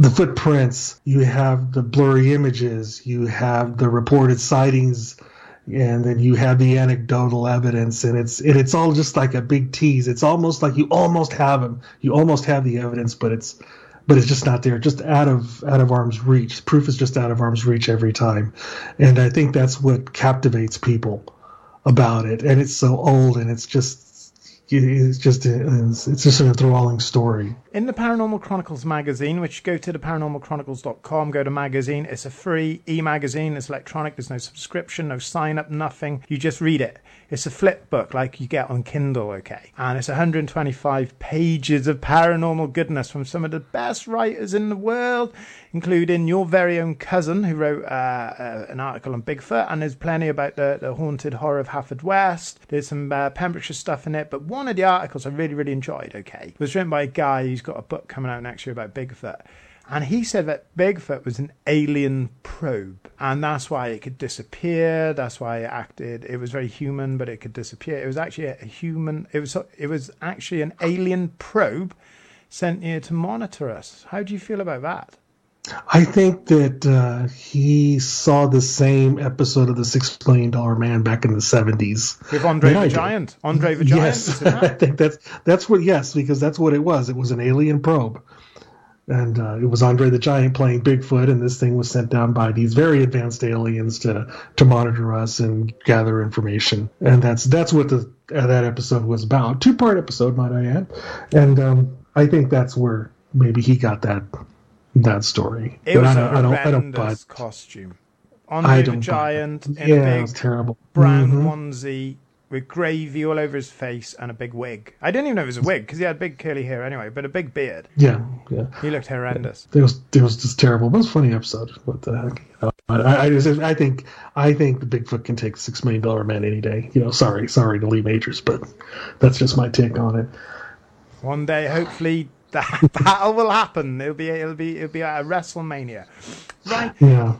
the footprints, you have the blurry images, you have the reported sightings, and then you have the anecdotal evidence, and it's and it's all just like a big tease. It's almost like you almost have them, you almost have the evidence, but it's but it's just not there, just out of out of arm's reach. Proof is just out of arm's reach every time, and I think that's what captivates people about it. And it's so old, and it's just it's just it's, it's just an enthralling story. In the Paranormal Chronicles magazine, which go to the paranormalchronicles.com, go to magazine. It's a free e-magazine. It's electronic. There's no subscription, no sign up, nothing. You just read it. It's a flip book like you get on Kindle, okay? And it's 125 pages of paranormal goodness from some of the best writers in the world, including your very own cousin who wrote uh, uh, an article on Bigfoot. And there's plenty about the, the haunted horror of Haverfordwest. There's some uh, Pembrokeshire stuff in it. But one of the articles I really, really enjoyed, okay, was written by a guy who's got a book coming out next year about Bigfoot. And he said that Bigfoot was an alien probe, and that's why it could disappear. That's why it acted. It was very human, but it could disappear. It was actually a human. It was. It was actually an alien probe sent here to monitor us. How do you feel about that? I think that uh, he saw the same episode of the Six Million Dollar Man back in the seventies. With Andre the. Giant. Andre the Giant. Yes, I think that's that's what. Yes, because that's what it was. It was an alien probe, and uh, it was Andre the Giant playing Bigfoot, and this thing was sent down by these very advanced aliens to to monitor us and gather information. And that's that's what the uh, that episode was about. Two part episode, might I add. And um, I think that's where maybe he got that that story. It But was I a don't, I don't, I don't buy. horrendous costume. Andre the Giant in Yeah, a it big terrible. brown Mhm. onesie with gravy all over his face and a big wig. I didn't even know it was a wig because he had big curly hair anyway, but a big beard. Yeah, yeah. He looked horrendous. It was it was just terrible. But it was a funny episode. What the heck? I, I, just, I think I think the Bigfoot can take six million dollar man any day. You know, sorry, sorry to Lee Majors, but that's just my take on it. One day, hopefully, that battle will happen. It'll be it'll be it'll be at a WrestleMania, right? Yeah.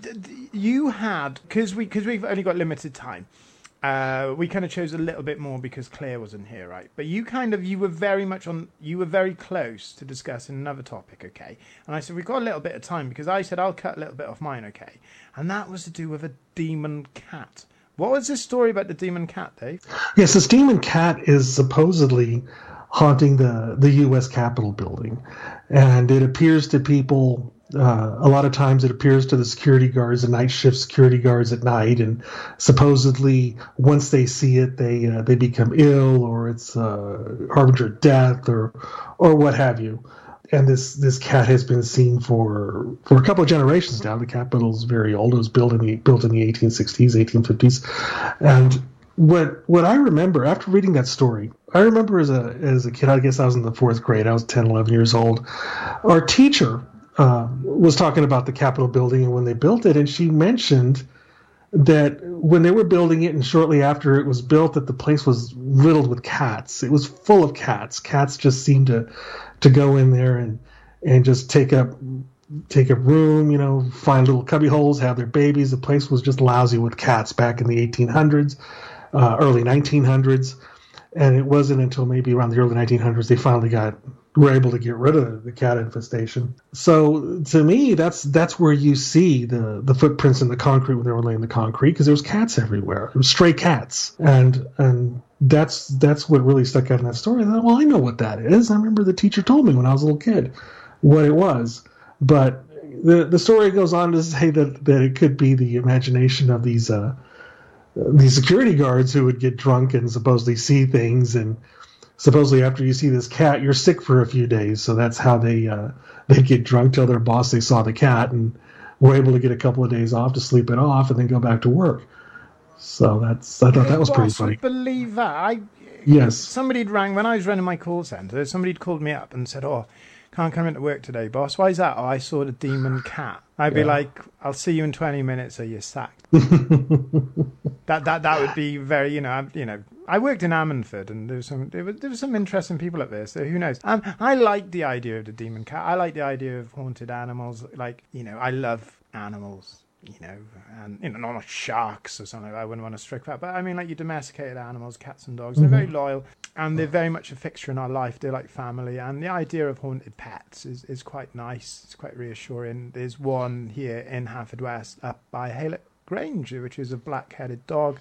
You had because we because we've only got limited time. Uh, we kind of chose a little bit more because Claire wasn't here, right? But you kind of you were very much on you were very close to discussing another topic, okay? And I said we've got a little bit of time because I said I'll cut a little bit off mine, okay? And that was to do with a demon cat. What was this story about the demon cat, Dave? Yes, this demon cat is supposedly haunting the the U.S. Capitol building, and it appears to people. Uh, a lot of times, it appears to the security guards, the night shift security guards at night, and supposedly, once they see it, they uh, they become ill, or it's uh, harbinger of death, or or what have you. and this this cat has been seen for for a couple of generations now. The capital's very old. It was built in the built in the 1860s, 1850s, and what what I remember after reading that story, I remember as a as a kid. I guess I was in the fourth grade. I was 10, 11 years old. Our teacher uh, was talking about the Capitol building and when they built it, and she mentioned that when they were building it and shortly after it was built that the place was riddled with cats it was full of cats cats just seemed to to go in there and and just take up take up room you know find little cubby holes have their babies the place was just lousy with cats back in the 1800s uh, early 1900s and it wasn't until maybe around the early 1900s they finally got were able to get rid of the cat infestation. So to me, that's that's where you see the the footprints in the concrete when they were laying the concrete because there was cats everywhere. There was stray cats, and and that's that's what really stuck out in that story. I thought, well, I know what that is. I remember the teacher told me when I was a little kid what it was, but the the story goes on to say that that it could be the imagination of these. Uh, these security guards who would get drunk and supposedly see things and supposedly after you see this cat you're sick for a few days so that's how they uh, they get drunk tell their boss they saw the cat and were able to get a couple of days off to sleep it off and then go back to work so that's i thought that was pretty funny believe that. I yes somebody'd rang when I was running my call center. Somebody'd called me up and said, "Oh, can't come into work today, boss. Why is that? Oh, I saw the demon cat." I'd be like, "I'll see you in twenty minutes, or you're sacked." that that that would be very, you know, I'm, you know. I worked in Ammanford, and there was some there was, there was some interesting people up there. So who knows? Um, I like the idea of the demon cat. I like the idea of haunted animals. Like you know, I love animals. You know, and you know, not like sharks or something. I wouldn't want to strict that, but I mean, like your domesticated animals, cats and dogs. They're very mm-hmm. loyal, and they're mm. very much a fixture in our life. They're like family, and the idea of haunted pets is, is quite nice. It's quite reassuring. There's one here in Haverfordwest up by Haylet Grange, which is a black-headed dog.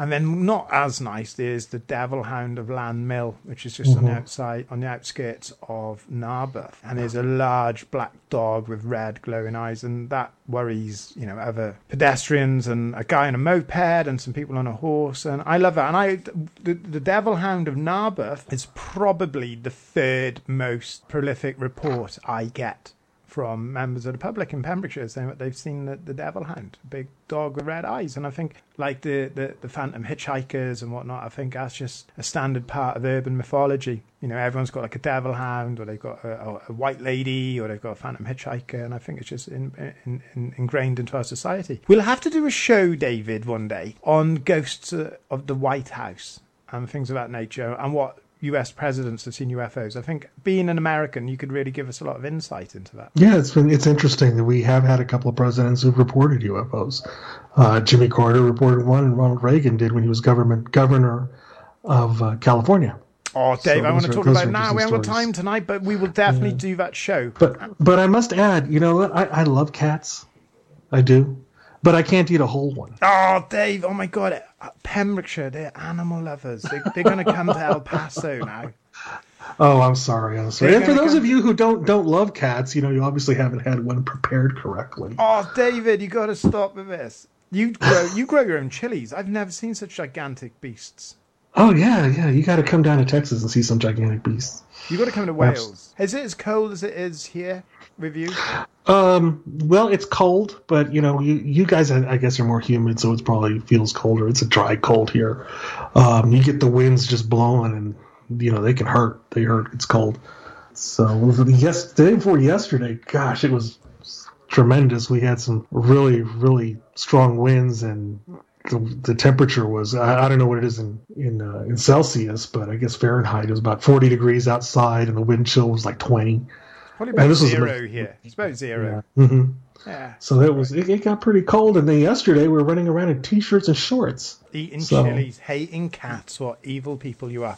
And then not as nice, there's the Devil Hound of Llanmill, which is just on the mm-hmm. outside, on the outskirts of Narberth. And there's a large black dog with red glowing eyes, and that worries, you know, other pedestrians and a guy on a moped and some people on a horse. And I love that. And I, the, the Devil Hound of Narberth is probably the third most prolific report I get from members of the public in Pembrokeshire saying that they've seen the, the devil hound, a big dog with red eyes. And I think, like the, the, the phantom hitchhikers and whatnot, I think that's just a standard part of urban mythology. You know, everyone's got like a devil hound, or they've got a, a, white lady, or they've got a phantom hitchhiker. And I think it's just in, in, in, ingrained into our society. We'll have to do a show, David, one day on ghosts uh, of the White House and things of that nature and what US presidents have seen UFOs. I think being an American, you could really give us a lot of insight into that. Yeah, it's been it's interesting that we have had a couple of presidents who've reported UFOs. Uh, Jimmy Carter reported one, and Ronald Reagan did when he was government governor of uh, California. Oh, Dave, So I want to are- talk about it now. We haven't got time tonight, but we will definitely do that show. But but I must add, you know what? I, I love cats, I do, but I can't eat a whole one. Oh, Dave, oh my God. uh, Pembrokeshire, they're animal lovers. They, they're going to come to El Paso now. Oh, I'm sorry. I'm sorry. They're And for those come- of you who don't don't love cats, you know, you obviously haven't had one prepared correctly. Oh, David, you got to stop with this. You grow, you grow your own chilies. I've never seen such gigantic beasts. Oh yeah, yeah. You got to come down to Texas and see some gigantic beasts. you got to come to Wales. Is it as cold as it is here you? Um, well, it's cold, but you know, you you guys, I guess, are more humid, so it probably feels colder. It's a dry cold here. Um, you get the winds just blowing, and you know they can hurt. They hurt. It's cold. So yes, day before yesterday, gosh, it was tremendous. We had some really, really strong winds, and the, the temperature was I, I don't know what it is in in uh, in Celsius, but I guess Fahrenheit it was about forty degrees outside, and the wind chill was like twenty. Probably about zero here. It's about zero. hmm Yeah. So that was it, it got pretty cold, and then yesterday we were running around in t-shirts and shorts. Eating So- chilies, hating cats, what evil people you are.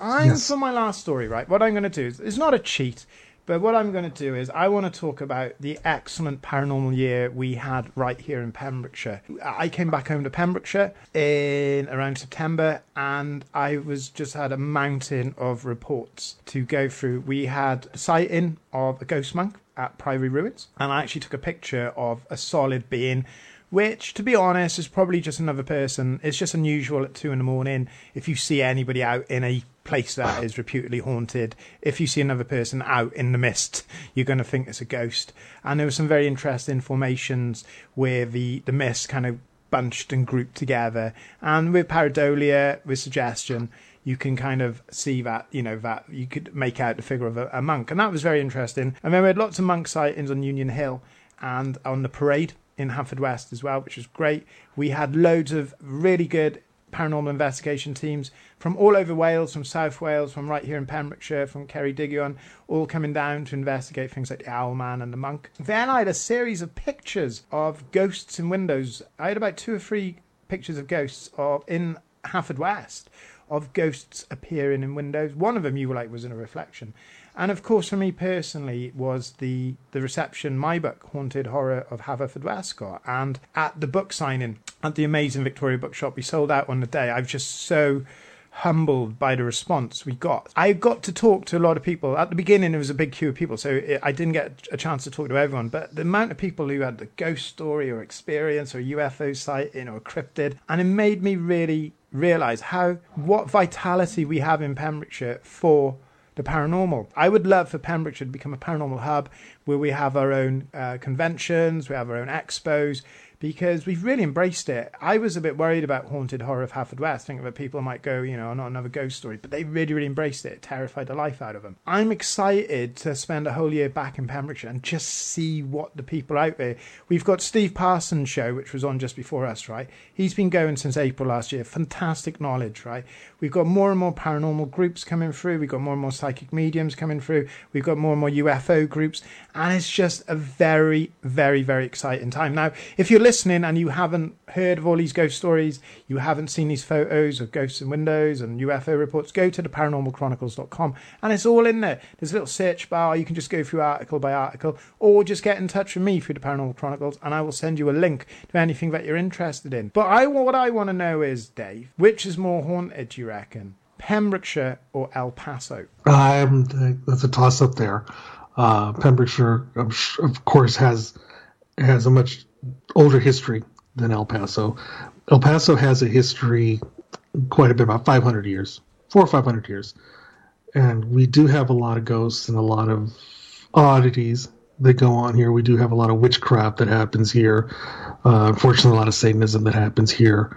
I'm Yes. for my last story, right? What I'm going to do is it's not a cheat, but what I'm going to do is I want to talk about the excellent paranormal year we had right here in Pembrokeshire. I came back home to Pembrokeshire in around September, and I was just had a mountain of reports to go through. We had a sighting of a ghost monk at Priory Ruins, and I actually took a picture of a solid being which, to be honest, is probably just another person. It's just unusual at two in the morning if you see anybody out in a place that is reputedly haunted. If you see another person out in the mist, you're going to think it's a ghost. And there were some very interesting formations where the, the mist kind of bunched and grouped together. And with pareidolia, with suggestion, you can kind of see that, you know, that you could make out the figure of a, a monk. And that was very interesting. And then we had lots of monk sightings on Union Hill and on the parade in Haverfordwest as well, which was great. We had loads of really good paranormal investigation teams from all over Wales, from South Wales, from right here in Pembrokeshire, from Ceredigion, all coming down to investigate things like the Owl Man and the Monk. Then I had a series of pictures of ghosts in windows. I had about two or three pictures of ghosts of in Haverfordwest of ghosts appearing in windows. One of them you like was in a reflection. And of course, for me personally, it was the the reception my book, Haunted Horror of Haverfordwest. And at the book signing at the amazing Victoria Bookshop, we sold out on the day. I was just so humbled by the response we got. I got to talk to a lot of people. At the beginning, there was a big queue of people, so it, I didn't get a chance to talk to everyone. But the amount of people who had the ghost story or experience or UFO sighting or cryptid, and it made me really realize how what vitality we have in Pembrokeshire for the paranormal. I would love for Pembrokeshire to become a paranormal hub where we have our own uh, conventions, we have our own expos, because we've really embraced it. I was a bit worried about Haunted Horror of Halford Haverfordwest, thinking that people might go, you know, not another ghost story, but they really, really embraced it. It terrified the life out of them. I'm excited to spend a whole year back in Pembrokeshire and just see what the people out there. We've got Steve Parsons' show, which was on just before us, right? He's been going since April last year. Fantastic knowledge, right? We've got more and more paranormal groups coming through. We've got more and more psychic mediums coming through. We've got more and more UFO groups. And it's just a very, very, very exciting time. Now, if you're listening and you haven't heard of all these ghost stories, you haven't seen these photos of ghosts in windows and UFO reports, go to the paranormalchronicles.com and it's all in there. There's a little search bar. You can just go through article by article or just get in touch with me through the Paranormal Chronicles and I will send you a link to anything that you're interested in. But I, what I want to know is, Dave, which is more haunted, do you reckon? Pembrokeshire or El Paso? Um, that's a toss up there. Uh, Pembrokeshire, of course, has has a much older history than El Paso. El Paso has a history quite a bit, about 500 years, four or 500 years. And we do have a lot of ghosts and a lot of oddities that go on here. We do have a lot of witchcraft that happens here. Uh, unfortunately, a lot of Satanism that happens here.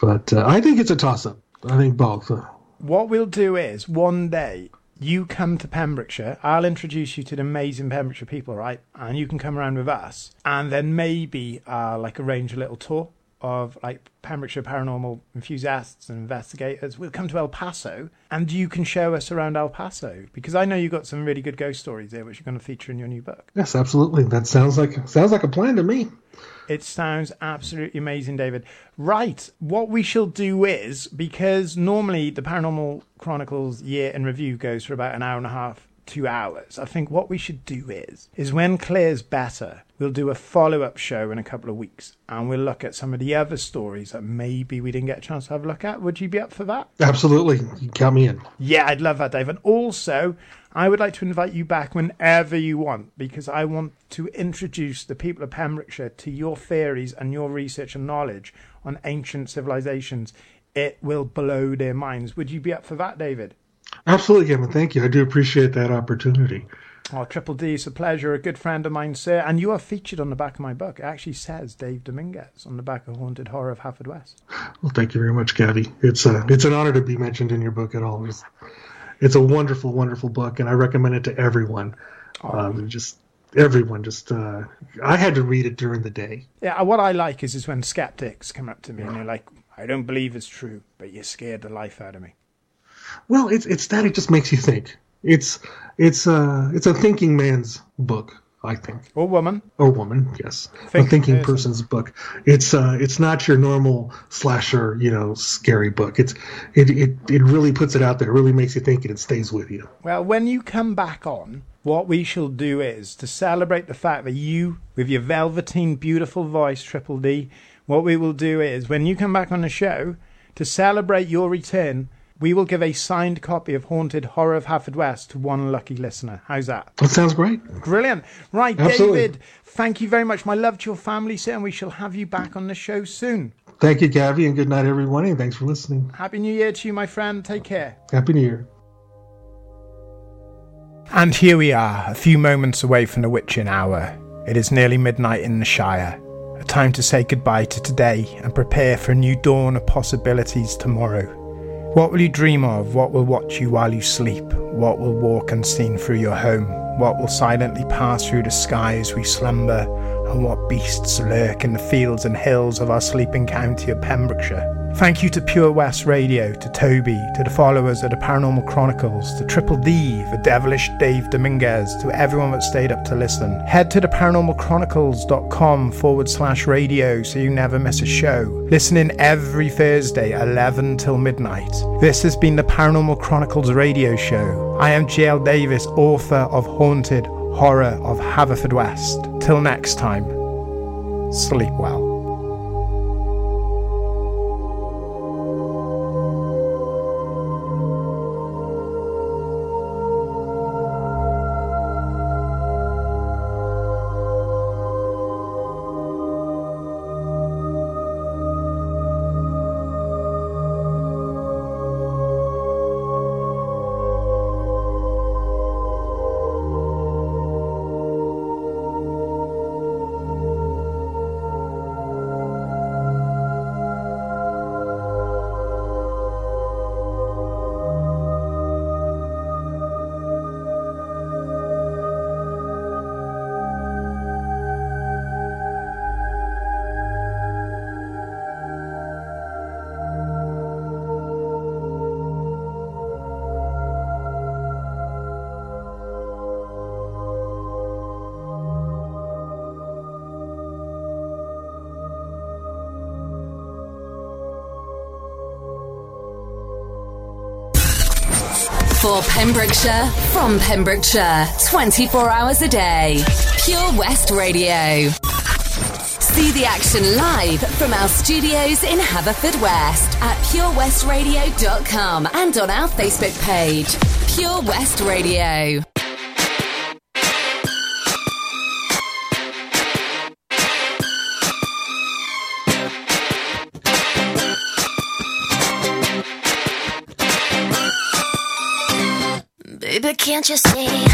But uh, I think it's a toss up. I think both. What we'll do is one day you come to Pembrokeshire. I'll introduce you to the amazing Pembrokeshire people, right? And you can come around with us, and then maybe uh, like arrange a little tour of like Pembrokeshire paranormal enthusiasts and investigators. We'll come to El Paso, and you can show us around El Paso because I know you've got some really good ghost stories there, which you're going to feature in your new book. yes, absolutely. That sounds like sounds like a plan to me. It sounds absolutely amazing, David. Right, what we shall do is because normally the Paranormal Chronicles year in review goes for about an hour and a half, two hours. I think what we should do is is when Claire's better, we'll do a follow up show in a couple of weeks, and we'll look at some of the other stories that maybe we didn't get a chance to have a look at. Would you be up for that? Absolutely, you count me in. Yeah, I'd love that, Dave. And also, I would like to invite you back whenever you want because I want to introduce the people of Pembrokeshire to your theories and your research and knowledge on ancient civilizations. It will blow their minds. Would you be up for that, David? Absolutely, Kevin. Thank you. I do appreciate that opportunity. Oh, Triple D, it's a pleasure. A good friend of mine, sir. And you are featured on the back of my book. It actually says Dave Dominguez on the back of Haunted Horror of Haverfordwest. Well, thank you very much, Gabby. It's a, it's an honor to be mentioned in your book at all. It's, it's a wonderful, wonderful book, and I recommend it to everyone. Um, just everyone. Just uh, I had to read it during the day. Yeah, what I like is, is when skeptics come up to me and they're like, I don't believe it's true, but you scared the life out of me. Well, it's it's that it just makes you think. It's it's uh it's a thinking man's book. I think, Or woman. or woman, yes, Thinking a thinking person. person's book. It's uh, it's not your normal slasher, you know, scary book. It's it, it it really puts it out there. It really makes you think, and it stays with you. Well, when you come back on, what we shall do is to celebrate the fact that you, with your velveteen, beautiful voice, Triple D, what we will do is when you come back on the show to celebrate your return, we will give a signed copy of Haunted Horror of Haverfordwest to one lucky listener. How's that? That sounds great. Brilliant. Right, Absolutely. David, thank you very much. My love to your family, sir, and we shall have you back on the show soon. Thank you, Gavi, and good night, everyone. And thanks for listening. Happy New Year to you, my friend. Take care. Happy New Year. And here we are, a few moments away from the witching hour. It is nearly midnight in the Shire. A time to say goodbye to today and prepare for a new dawn of possibilities tomorrow. What will you dream of? What will watch you while you sleep? What will walk unseen through your home? What will silently pass through the sky as we slumber? And what beasts lurk in the fields and hills of our sleeping county of Pembrokeshire? Thank you to Pure West Radio, to Toby, to the followers of the Paranormal Chronicles, to Triple D, the devilish Dave Dominguez, to everyone that stayed up to listen. Head to the paranormalchronicles.com forward slash radio so you never miss a show. Listen in every Thursday, 11 till midnight. This has been the Paranormal Chronicles radio show. I am JL Davies, author of Haunted Horror of Haverfordwest. Till next time, sleep well. For Pembrokeshire, from Pembrokeshire, 24 hours a day. Pure West Radio. See the action live from our studios in Haverfordwest at purewestradio.com and on our Facebook page, Pure West Radio. Can't you see